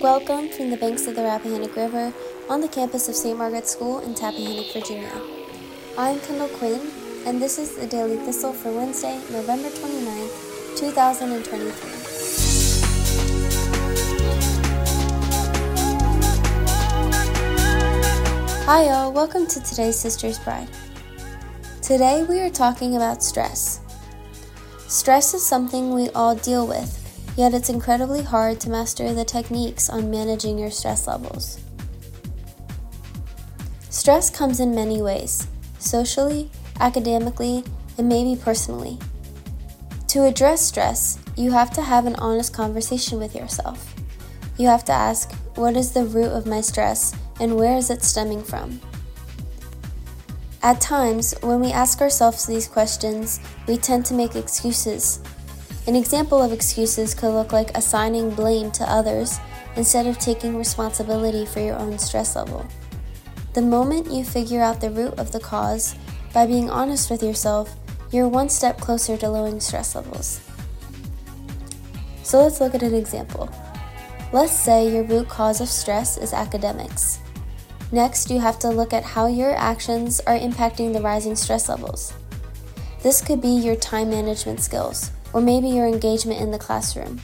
Welcome from the banks of the Rappahannock River on the campus of St. Margaret's School in Tappahannock, Virginia. I'm Kendall Quinn, and this is the Daily Thistle for Wednesday, November 29th, 2023. Hi, y'all. Welcome to today's Sisters' Pride. Today we are talking about stress. Stress is something we all deal with, yet it's incredibly hard to master the techniques on managing your stress levels. Stress comes in many ways socially, academically, and maybe personally. To address stress, you have to have an honest conversation with yourself. You have to ask, what is the root of my stress and where is it stemming from? At times, when we ask ourselves these questions, we tend to make excuses. An example of excuses could look like assigning blame to others instead of taking responsibility for your own stress level. The moment you figure out the root of the cause, by being honest with yourself, you're one step closer to lowering stress levels. So let's look at an example. Let's say your root cause of stress is academics. Next, you have to look at how your actions are impacting the rising stress levels. This could be your time management skills, or maybe your engagement in the classroom.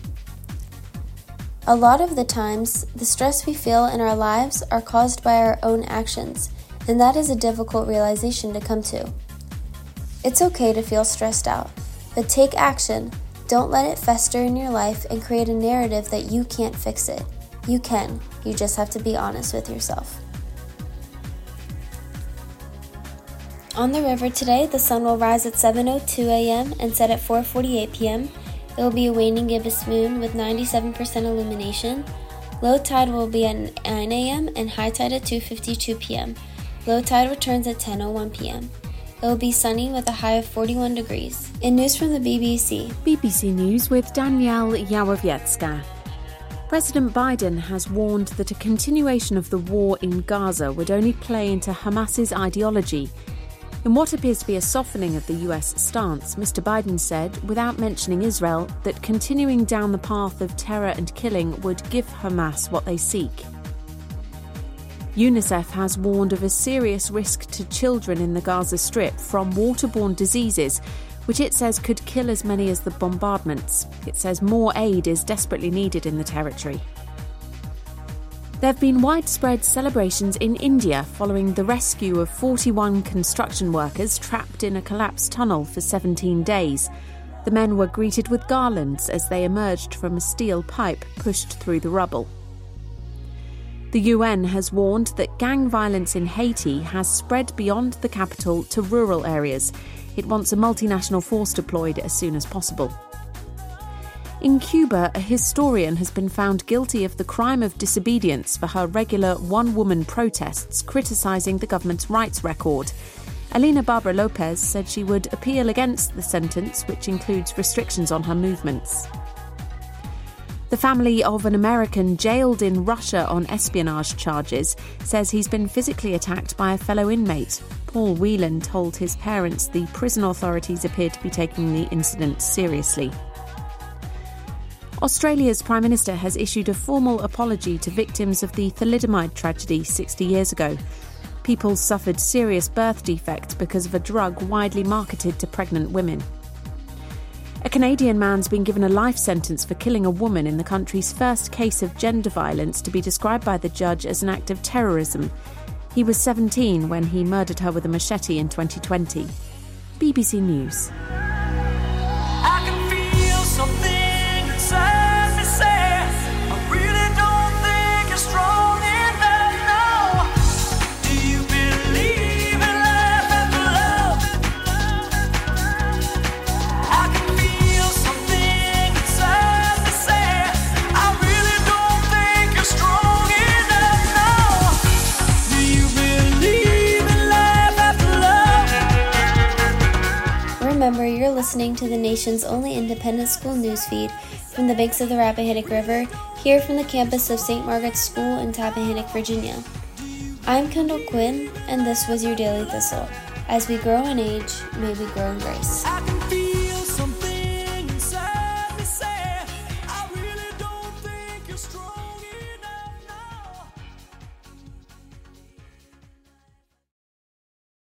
A lot of the times, the stress we feel in our lives are caused by our own actions, and that is a difficult realization to come to. It's okay to feel stressed out, but take action. Don't let it fester in your life and create a narrative that you can't fix it. You can, you just have to be honest with yourself. On the river today, the sun will rise at 7:02 a.m. and set at 4:48 p.m. It will be a waning gibbous moon with 97% illumination. Low tide will be at 9 a.m. and high tide at 2:52 p.m. Low tide returns at 10:01 p.m. It will be sunny with a high of 41 degrees. In news from the BBC, BBC News with Danielle Jalowiecka. President Biden has warned that a continuation of the war in Gaza would only play into Hamas's ideology in what appears to be a softening of the US stance, Mr. Biden said, without mentioning Israel, that continuing down the path of terror and killing would give Hamas what they seek. UNICEF has warned of a serious risk to children in the Gaza Strip from waterborne diseases, which it says could kill as many as the bombardments. It says more aid is desperately needed in the territory. There have been widespread celebrations in India following the rescue of 41 construction workers trapped in a collapsed tunnel for 17 days. The men were greeted with garlands as they emerged from a steel pipe pushed through the rubble. The UN has warned that gang violence in Haiti has spread beyond the capital to rural areas. It wants a multinational force deployed as soon as possible. In Cuba, a historian has been found guilty of the crime of disobedience for her regular one woman protests criticising the government's rights record. Alina Barbara Lopez said she would appeal against the sentence, which includes restrictions on her movements. The family of an American jailed in Russia on espionage charges says he's been physically attacked by a fellow inmate. Paul Whelan told his parents the prison authorities appear to be taking the incident seriously. Australia's Prime Minister has issued a formal apology to victims of the thalidomide tragedy 60 years ago. People suffered serious birth defects because of a drug widely marketed to pregnant women. A Canadian man's been given a life sentence for killing a woman in the country's first case of gender violence to be described by the judge as an act of terrorism. He was 17 when he murdered her with a machete in 2020. BBC News. Remember, you're listening to the nation's only independent school newsfeed from the banks of the Rappahannock River, here from the campus of St. Margaret's School in Tappahannock, Virginia. I'm Kendall Quinn, and this was your Daily Thistle. As we grow in age, may we grow in grace.